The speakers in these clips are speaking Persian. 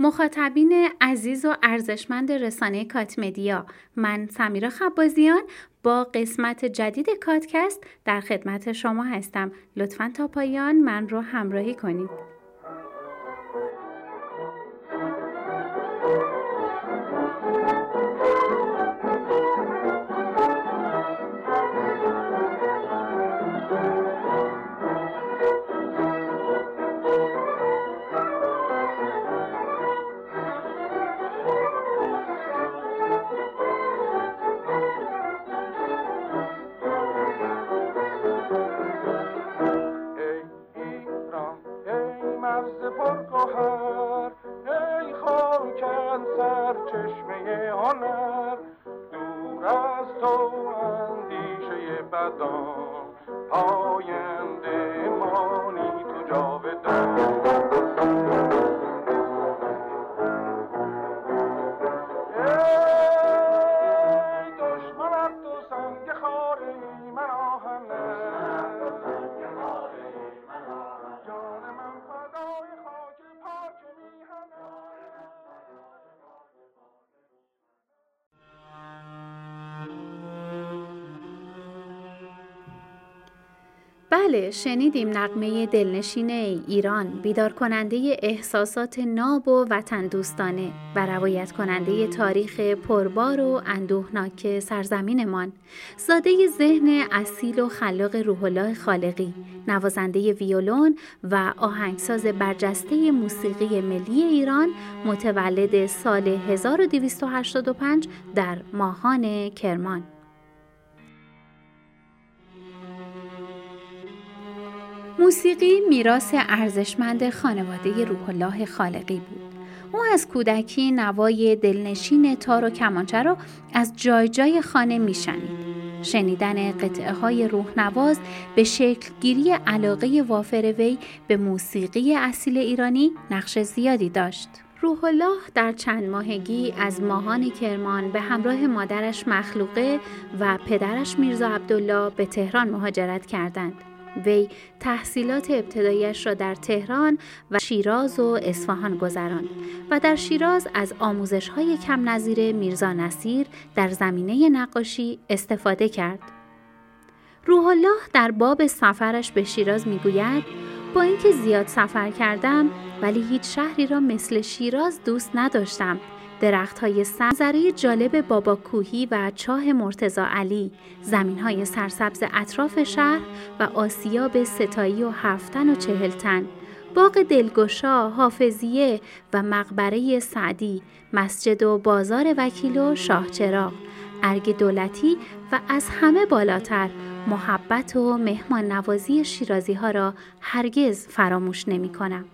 مخاطبین عزیز و ارزشمند رسانه کاتمدیا من سمیرا خبازیان با قسمت جدید کاتکست در خدمت شما هستم. لطفا تا پایان من رو همراهی کنید. بله شنیدیم نقمه دلنشین ایران بیدار کننده احساسات ناب و وطن دوستانه و روایت کننده تاریخ پربار و اندوهناک سرزمینمان. زاده ذهن اصیل و خلاق روح الله خالقی نوازنده ویولون و آهنگساز برجسته موسیقی ملی ایران متولد سال 1285 در ماهان کرمان. موسیقی میراث ارزشمند خانواده روح الله خالقی بود. او از کودکی نوای دلنشین تار و کمانچه را از جای جای خانه میشنید. شنیدن قطعه های روح نواز به شکلگیری علاقه وافر وی به موسیقی اصیل ایرانی نقش زیادی داشت. روح الله در چند ماهگی از ماهان کرمان به همراه مادرش مخلوقه و پدرش میرزا عبدالله به تهران مهاجرت کردند. وی تحصیلات ابتدایش را در تهران و شیراز و اصفهان گذراند و در شیراز از آموزش های کم نظیر میرزا نصیر در زمینه نقاشی استفاده کرد. روح الله در باب سفرش به شیراز می‌گوید با اینکه زیاد سفر کردم ولی هیچ شهری را مثل شیراز دوست نداشتم. درخت های سنزره جالب بابا کوهی و چاه مرتزا علی، زمین های سرسبز اطراف شهر و آسیاب ستایی و هفتن و چهلتن، باغ دلگشا، حافظیه و مقبره سعدی، مسجد و بازار وکیل و شاهچراغ، ارگ دولتی و از همه بالاتر. محبت و مهمان نوازی شیرازی ها را هرگز فراموش نمی کنم.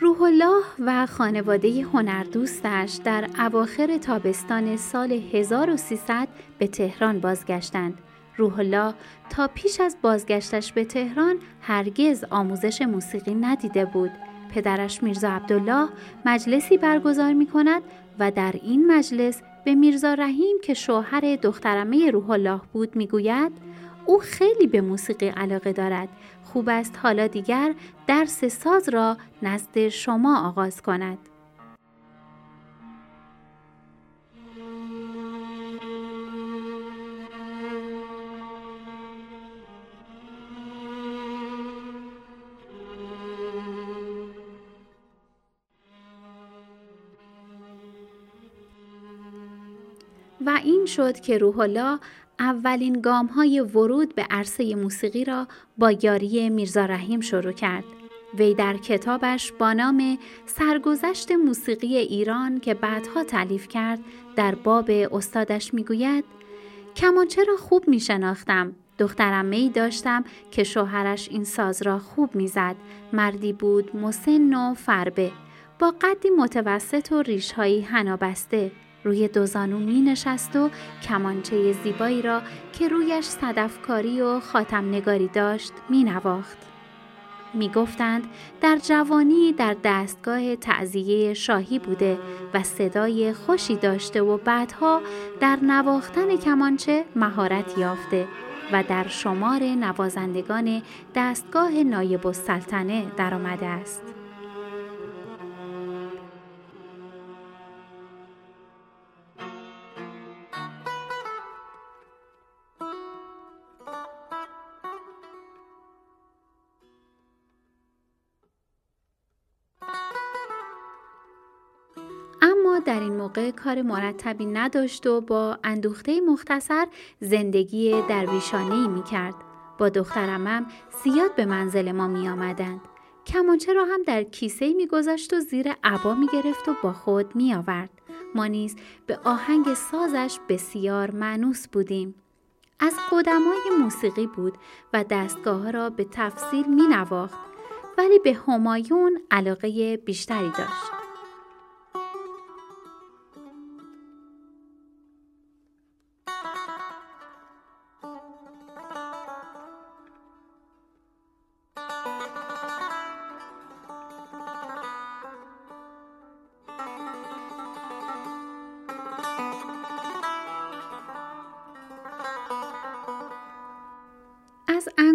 روح الله و خانواده هنردوستش در اواخر تابستان سال 1300 به تهران بازگشتند. روح الله تا پیش از بازگشتش به تهران هرگز آموزش موسیقی ندیده بود. پدرش میرزا عبدالله مجلسی برگزار می کند و در این مجلس به میرزا رحیم که شوهر دخترمه روح الله بود می‌گوید او خیلی به موسیقی علاقه دارد خوب است حالا دیگر درس ساز را نزد شما آغاز کند. و این شد که روح الله اولین گام های ورود به عرصه موسیقی را با یاری میرزا رحیم شروع کرد. وی در کتابش با نام سرگذشت موسیقی ایران که بعدها تعلیف کرد در باب استادش می‌گوید کمانچه را خوب می شناختم. دخترم می داشتم که شوهرش این ساز را خوب می‌زد. مردی بود مسن و فربه با قدی متوسط و ریشهایی هنابسته روی دو زانو می نشست و کمانچه زیبایی را که رویش صدفکاری و خاتم نگاری داشت می نواخت. می گفتند در جوانی در دستگاه تعذیه شاهی بوده و صدای خوشی داشته و بعدها در نواختن کمانچه مهارت یافته و در شمار نوازندگان دستگاه نایب السلطنه درآمده است. در این موقع کار مرتبی نداشت و با اندوخته مختصر زندگی درویشانه ای می کرد. با دخترمم زیاد به منزل ما می آمدند. کمانچه را هم در کیسه می گذاشت و زیر عبا می گرفت و با خود می آورد. ما نیز به آهنگ سازش بسیار معنوس بودیم. از قدمای موسیقی بود و دستگاه را به تفصیل می نواخت ولی به همایون علاقه بیشتری داشت.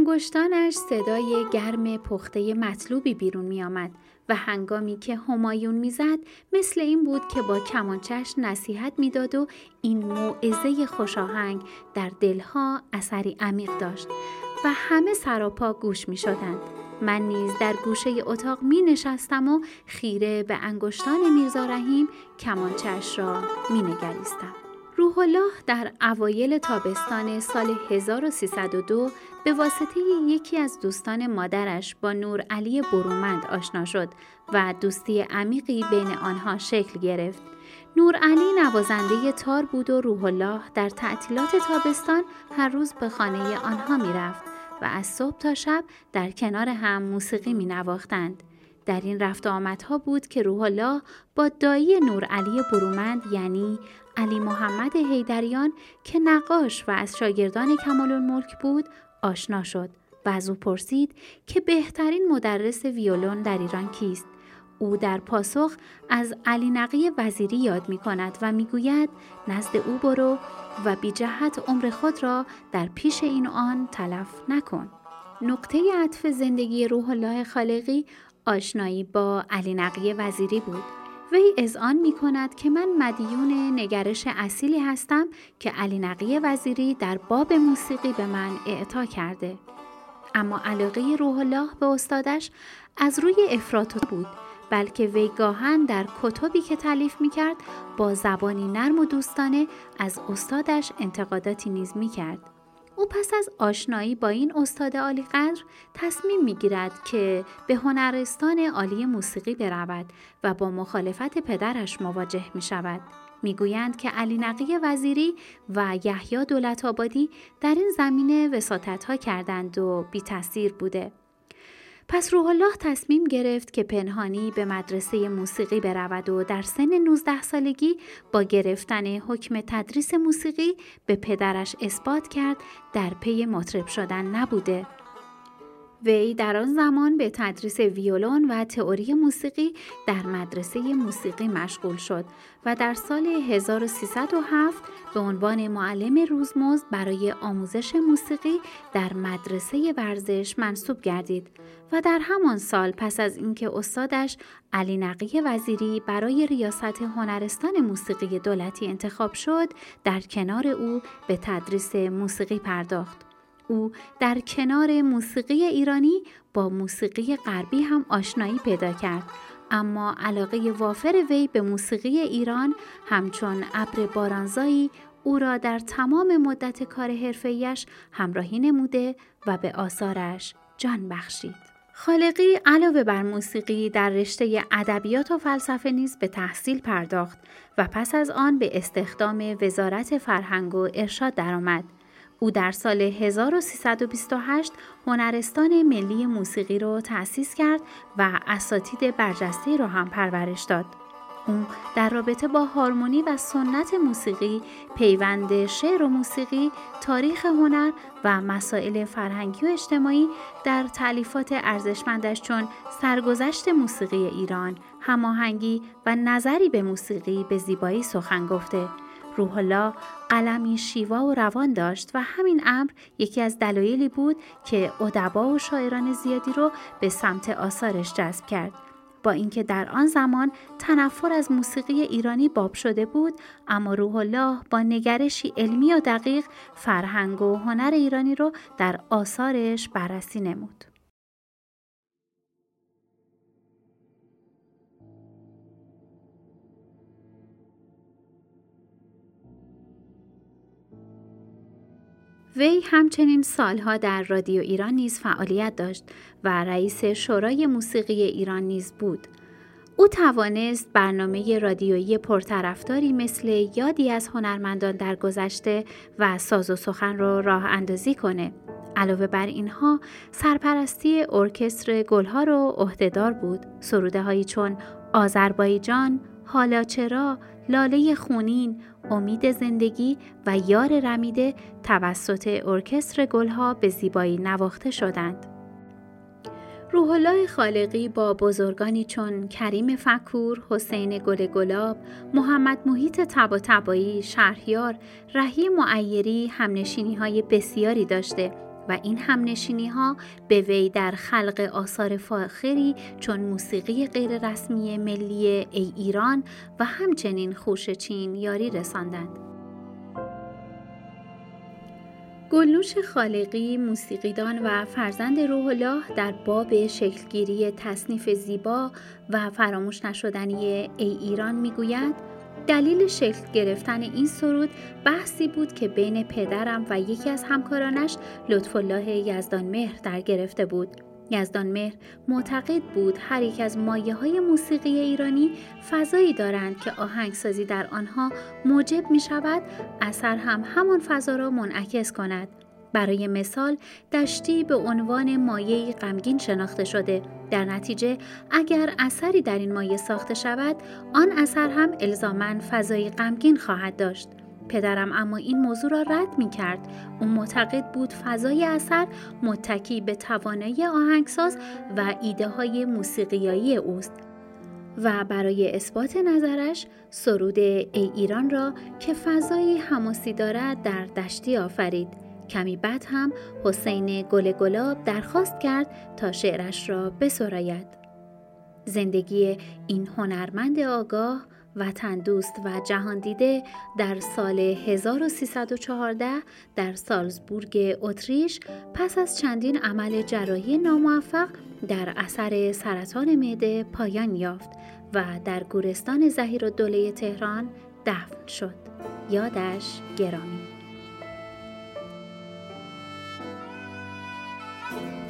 انگشتانش صدای گرم پخته مطلوبی بیرون می آمد و هنگامی که همایون می‌زد مثل این بود که با کمانچش نصیحت می‌داد و این موعظه خوشاهنگ در دلها اثری عمیق داشت و همه سراپا گوش می شدند. من نیز در گوشه اتاق می نشستم و خیره به انگشتان میرزا رحیم کمانچش را می نگریستم. روح الله در اوایل تابستان سال 1302 به واسطه یکی از دوستان مادرش با نور علی برومند آشنا شد و دوستی عمیقی بین آنها شکل گرفت. نور علی نوازنده تار بود و روح الله در تعطیلات تابستان هر روز به خانه آنها می رفت و از صبح تا شب در کنار هم موسیقی می نواختند. در این رفت آمدها بود که روح الله با دایی نور علی برومند یعنی علی محمد هیدریان که نقاش و از شاگردان کمال الملک بود آشنا شد و از او پرسید که بهترین مدرس ویولون در ایران کیست او در پاسخ از علی نقی وزیری یاد می کند و می گوید نزد او برو و بی جهت عمر خود را در پیش این آن تلف نکن. نقطه عطف زندگی روح الله خالقی آشنایی با علی نقی وزیری بود. وی آن می کند که من مدیون نگرش اصیلی هستم که علی نقی وزیری در باب موسیقی به من اعطا کرده. اما علاقه روح الله به استادش از روی افراط بود بلکه وی گاهن در کتبی که تعلیف می کرد با زبانی نرم و دوستانه از استادش انتقاداتی نیز می کرد. او پس از آشنایی با این استاد عالی قدر تصمیم می گیرد که به هنرستان عالی موسیقی برود و با مخالفت پدرش مواجه می شود. می‌گویند که علی نقی وزیری و یحیی دولت آبادی در این زمینه وساطت ها کردند و بی تاثیر بوده. پس روح الله تصمیم گرفت که پنهانی به مدرسه موسیقی برود و در سن 19 سالگی با گرفتن حکم تدریس موسیقی به پدرش اثبات کرد در پی مطرب شدن نبوده. وی در آن زمان به تدریس ویولون و تئوری موسیقی در مدرسه موسیقی مشغول شد و در سال 1307 به عنوان معلم روزمزد برای آموزش موسیقی در مدرسه ورزش منصوب گردید و در همان سال پس از اینکه استادش علی نقی وزیری برای ریاست هنرستان موسیقی دولتی انتخاب شد در کنار او به تدریس موسیقی پرداخت. او در کنار موسیقی ایرانی با موسیقی غربی هم آشنایی پیدا کرد اما علاقه وافر وی به موسیقی ایران همچون ابر بارانزایی او را در تمام مدت کار حرفه‌ایش همراهی نموده و به آثارش جان بخشید. خالقی علاوه بر موسیقی در رشته ادبیات و فلسفه نیز به تحصیل پرداخت و پس از آن به استخدام وزارت فرهنگ و ارشاد درآمد. او در سال 1328 هنرستان ملی موسیقی را تأسیس کرد و اساتید برجسته را هم پرورش داد. او در رابطه با هارمونی و سنت موسیقی، پیوند شعر و موسیقی، تاریخ هنر و مسائل فرهنگی و اجتماعی در تعلیفات ارزشمندش چون سرگذشت موسیقی ایران، هماهنگی و نظری به موسیقی به زیبایی سخن گفته روح الله قلمی شیوا و روان داشت و همین امر یکی از دلایلی بود که ادبا و شاعران زیادی رو به سمت آثارش جذب کرد. با اینکه در آن زمان تنفر از موسیقی ایرانی باب شده بود اما روح الله با نگرشی علمی و دقیق فرهنگ و هنر ایرانی رو در آثارش بررسی نمود. وی همچنین سالها در رادیو ایران نیز فعالیت داشت و رئیس شورای موسیقی ایران نیز بود. او توانست برنامه رادیویی پرطرفداری مثل یادی از هنرمندان در گذشته و ساز و سخن را راه اندازی کنه. علاوه بر اینها سرپرستی ارکستر گلها رو عهدهدار بود. سروده هایی چون آذربایجان، حالا چرا، لاله خونین، امید زندگی و یار رمیده توسط ارکستر گلها به زیبایی نواخته شدند. روح الله خالقی با بزرگانی چون کریم فکور، حسین گل گلاب، محمد محیط تبا تبایی، شهریار، رهی معیری همنشینی های بسیاری داشته و این همنشینی ها به وی در خلق آثار فاخری چون موسیقی غیررسمی ملی ای ایران و همچنین خوش چین یاری رساندند. گلنوش خالقی موسیقیدان و فرزند روح الله در باب شکلگیری تصنیف زیبا و فراموش نشدنی ای ایران می‌گوید دلیل شکل گرفتن این سرود بحثی بود که بین پدرم و یکی از همکارانش لطف الله یزدان مهر در گرفته بود. یزدان مهر معتقد بود هر یک از مایه های موسیقی ایرانی فضایی دارند که آهنگسازی در آنها موجب می شود اثر هم همان فضا را منعکس کند. برای مثال دشتی به عنوان مایه غمگین شناخته شده در نتیجه اگر اثری در این مایه ساخته شود آن اثر هم الزاما فضای غمگین خواهد داشت پدرم اما این موضوع را رد می کرد. او معتقد بود فضای اثر متکی به توانایی آهنگساز و ایده های موسیقیایی اوست و برای اثبات نظرش سرود ای ایران را که فضایی حماسی دارد در دشتی آفرید. کمی بعد هم حسین گل گلاب درخواست کرد تا شعرش را بسراید. زندگی این هنرمند آگاه وطن دوست و جهان دیده در سال 1314 در سالزبورگ اتریش پس از چندین عمل جراحی ناموفق در اثر سرطان معده پایان یافت و در گورستان زهیر و دوله تهران دفن شد. یادش گرامی Thank you.